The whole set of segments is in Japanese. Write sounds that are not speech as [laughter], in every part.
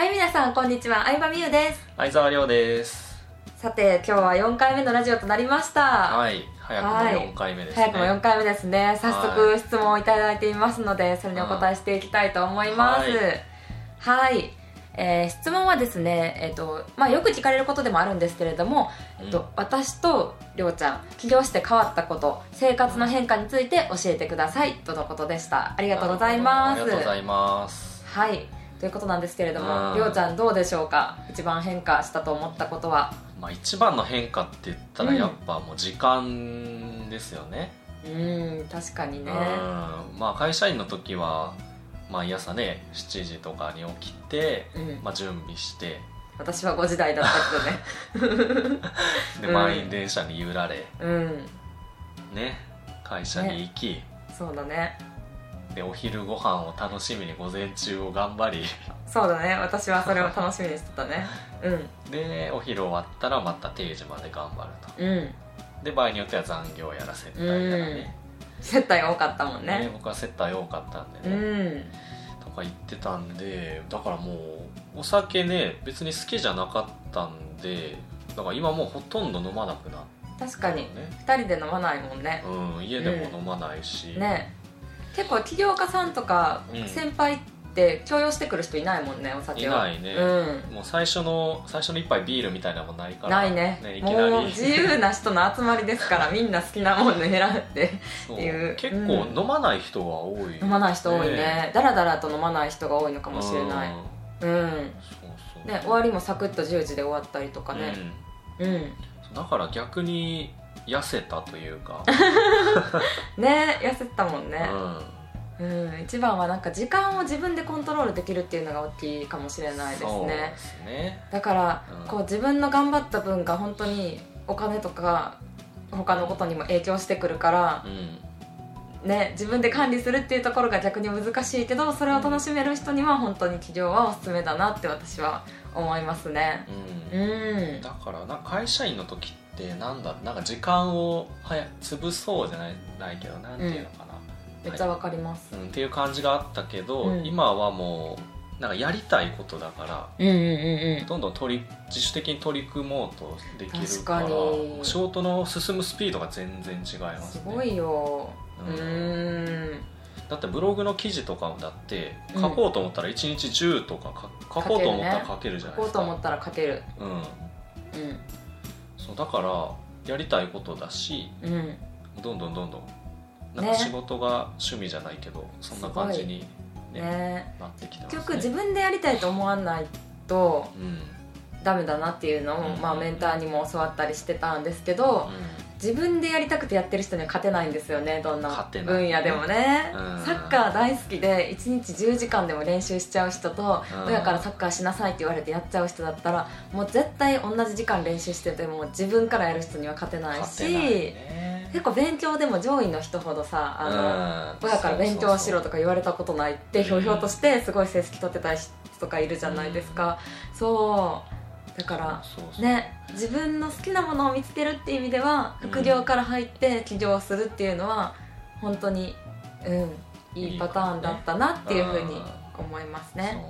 はい皆さんこんにちは。相葉美優です。相沢亮です。さて今日は4回目のラジオとなりました。はい早くも4回目ですね、早くも4回目ですね。早速質問をいただいていますのでそれにお答えしていきたいと思います。はい。えー、質問はですね、えーとまあ、よく聞かれることでもあるんですけれども、えっと、私とりょうちゃん起業して変わったこと生活の変化について教えてくださいとのことでした。ありがとうございます。ありがとうございます。はいということなんですけれどもりょうちゃんどうでしょうか？一番変化したと思ったことは？まあ一番の変化って言ったらやっぱもう時間ですよね。うん確かにね。まあ会社員の時は毎朝ね7時とかに起きて、うん、まあ、準備して。私は5時台だったけどね。[laughs] で満員電車に揺られ、うん、ね会社に行き、ね、そうだねでお昼ご飯を楽しみに午前中を頑張り。そうだね。私はそれを楽しみにしてたね。[laughs] うん。でお昼終わったらまた定時まで頑張ると、うん、で場合によっては残業やらせたりとかね、接待多かったもんね、ね、僕は接待多かったんでね、うん、とか言ってたんでだからもうお酒ね別に好きじゃなかったんでだから今もうほとんど飲まなくなって、確かに、ね、2人で飲まないもんね。うん家でも飲まないし、うん、ね結構起業家さんとか先輩って強要してくる人いないもんねお酒は。いないね、うん、もう最初の最初の一杯ビールみたいなもんないから。ないね。ねいきなり。もう自由な人の集まりですから [laughs] みんな好きなもんね選んで。っていう。結構飲まない人が多い、飲まない人多いね。だらだらと飲まない人が多いのかもしれない。うん。そうそう。ね終わりもサクッと10時で終わったりとかね。うん、だから逆に痩せたというか。[laughs] ね痩せたもんね、うん。うん一番はなんか時間を自分でコントロールできるっていうのが大きいかもしれないですね。すね。だから、うん、こう自分の頑張った分が本当にお金とか他のことにも影響してくるから、うん、ね、自分で管理するっていうところが逆に難しいけどそれを楽しめる人には本当に起業はおすすめだなって私は思いますね、うん、うん、だからな会社員の時ってなんだなんか時間をはや潰そうじゃないないけどなんていうのかな、めっちゃわかります、はい、うん、っていう感じがあったけど、うん、今はもうなんかやりたいことだから、うんうんうんどんどん取り自主的に取り組もうとできるから仕事の進むスピードが全然違いますね。すごいよ。うん。だってブログの記事とかだって書こうと思ったら1日10とか書こうと思ったら書けるじゃないですか、ね、書こうと思ったら書ける。うん、うん、そうだからやりたいことだし、うん、どんどんどんどんなんか仕事が趣味じゃないけど、ね、そんな感じにね、ね。なってきてます、ね、結局自分でやりたいと思わないと、うん、ダメだなっていうのを、うん、まあ、メンターにも教わったりしてたんですけど、うん自分でやりたくてやってる人には勝てないんですよねどんな分野でもね、うん、サッカー大好きで1日10時間でも練習しちゃう人と、うん、親からサッカーしなさいって言われてやっちゃう人だったらもう絶対同じ時間練習してても自分からやる人には勝てないし、ね、結構勉強でも上位の人ほどさあの、親から勉強しろとか言われたことないってひょうひょうとしてすごい成績取ってた人とかいるじゃないですか、そうだからね自分の好きなものを見つけるっていう意味では副業から入って起業するっていうのは本当にうんいいパターンだったなっていうふうに思いますね。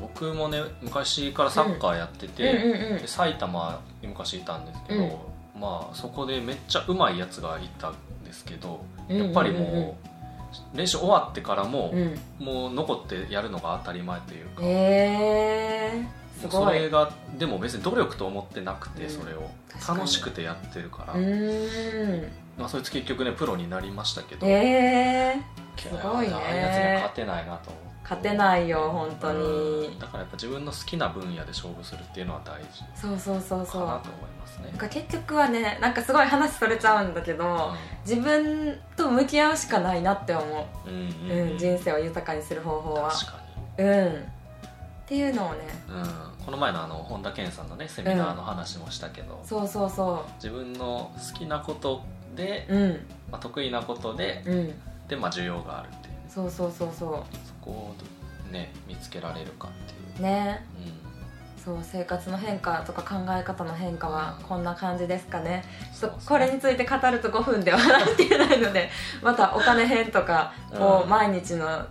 僕もね昔からサッカーやってて、埼玉に昔いたんですけど、うん、まあそこでめっちゃうまいやつがいたんですけどやっぱりもう練習終わってからも、うん、もう残ってやるのが当たり前というか。えーそれがでも別に努力と思ってなくて、うん、それを。楽しくてやってるから。まあそいつ結局ねプロになりましたけど。えー、すごいね。ああいうやつには勝てないなと勝てないよ本当に。だからやっぱ自分の好きな分野で勝負するっていうのは大事。そうそうそうそう。かなと思いますね。なんか結局はねなんかすごい話それちゃうんだけど、うん、自分と向き合うしかないなって思う,、うん、うん。うん、人生を豊かにする方法は。確かに。うんっていうのをね、うん、この前のあの本田健さんのねセミナーの話もしたけど、うん、そうそうそう。自分の好きなことで、うん、まあ、得意なことで、うん、で、まあ、需要があるっていう、ね、そうそうそうそう。そこをね見つけられるかっていう。ね、うん、そう生活の変化とか考え方の変化はこんな感じですかね、ちょっとこれについて語ると5分では話しきれないのでまたお金編とかこう毎日の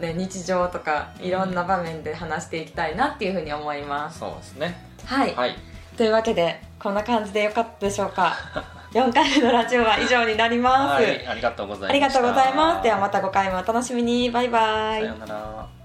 ね、日常とかいろんな場面で話していきたいなっていうふうに思います、そうですね。はい、はい、というわけでこんな感じでよかったでしょうか。4回目のラジオは以上になります、はい、ありがとうございますありがとうございますではまた5回もお楽しみにバイバイさようなら